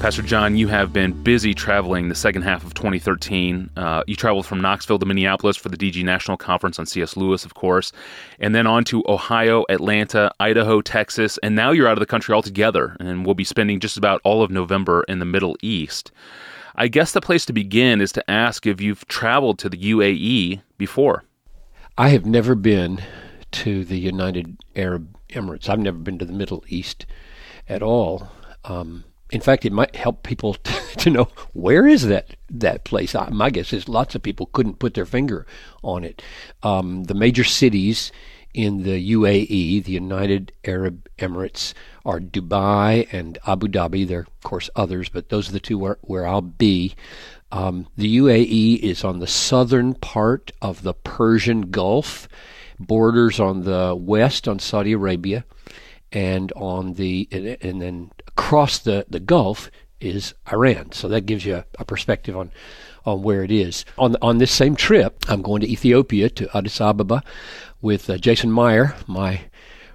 Pastor John, you have been busy traveling the second half of 2013. Uh, you traveled from Knoxville to Minneapolis for the DG National Conference on C.S. Lewis, of course, and then on to Ohio, Atlanta, Idaho, Texas, and now you're out of the country altogether, and we'll be spending just about all of November in the Middle East. I guess the place to begin is to ask if you've traveled to the UAE before. I have never been to the United Arab Emirates. I've never been to the Middle East at all. Um, in fact, it might help people to know where is that that place. My guess is lots of people couldn't put their finger on it. Um, the major cities in the UAE, the United Arab Emirates, are Dubai and Abu Dhabi. There are, of course, others, but those are the two where, where I'll be. Um, the UAE is on the southern part of the Persian Gulf, borders on the west on Saudi Arabia, and on the and, and then across the, the Gulf is Iran. So that gives you a, a perspective on on where it is. On on this same trip, I'm going to Ethiopia to Addis Ababa with uh, Jason Meyer, my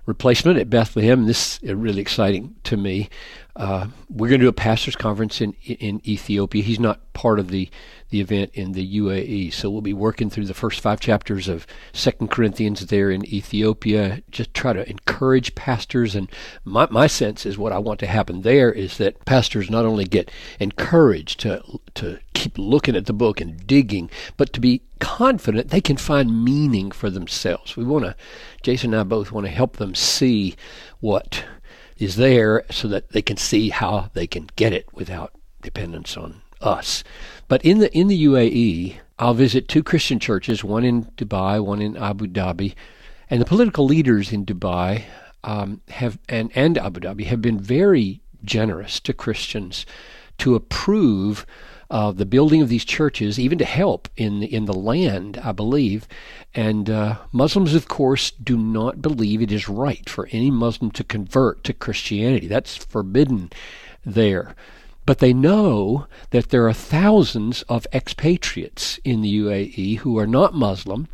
replacement at Bethlehem. This is really exciting to me. Uh, we're going to do a pastors conference in in Ethiopia. He's not part of the the event in the UAE, so we'll be working through the first five chapters of Second Corinthians there in Ethiopia. Just try to encourage pastors, and my my sense is what I want to happen there is that pastors not only get encouraged to to keep looking at the book and digging, but to be confident they can find meaning for themselves. We want to, Jason and I both want to help them see what is there so that they can see how they can get it without dependence on us. But in the in the UAE, I'll visit two Christian churches, one in Dubai, one in Abu Dhabi, and the political leaders in Dubai um, have and and Abu Dhabi have been very generous to Christians to approve uh, the building of these churches, even to help in in the land, I believe. And uh, Muslims, of course, do not believe it is right for any Muslim to convert to Christianity. That's forbidden there. But they know that there are thousands of expatriates in the UAE who are not Muslim,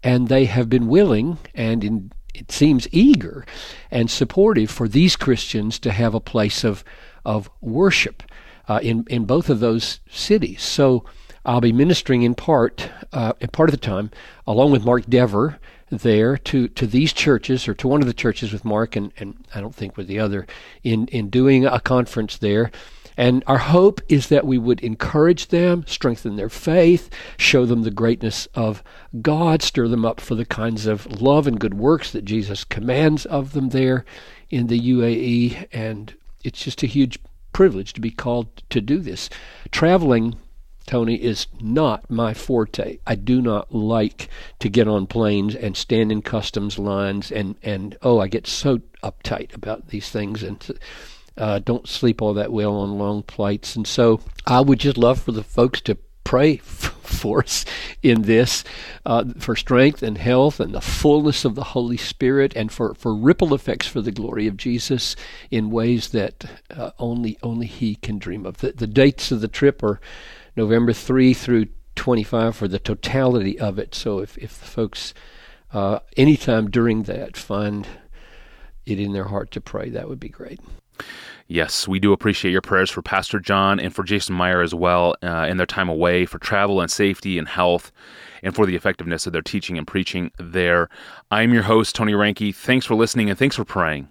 and they have been willing and in, it seems eager and supportive for these Christians to have a place of of worship uh, in in both of those cities. So I'll be ministering in part uh, part of the time along with Mark Dever there to, to these churches or to one of the churches with Mark and, and I don't think with the other in, in doing a conference there. And our hope is that we would encourage them, strengthen their faith, show them the greatness of God, stir them up for the kinds of love and good works that Jesus commands of them there in the UAE. And it's just a huge privilege to be called to do this. Traveling, Tony, is not my forte. I do not like to get on planes and stand in customs lines and and oh, I get so uptight about these things and. Uh, don't sleep all that well on long flights, and so I would just love for the folks to pray for us in this uh, for strength and health and the fullness of the Holy Spirit and for, for ripple effects for the glory of Jesus in ways that uh, only only He can dream of. The, the dates of the trip are November 3 through 25 for the totality of it. So if, if folks uh, anytime during that find it in their heart to pray, that would be great. Yes, we do appreciate your prayers for Pastor John and for Jason Meyer as well uh, in their time away for travel and safety and health and for the effectiveness of their teaching and preaching there. I'm your host, Tony Reinke. Thanks for listening and thanks for praying.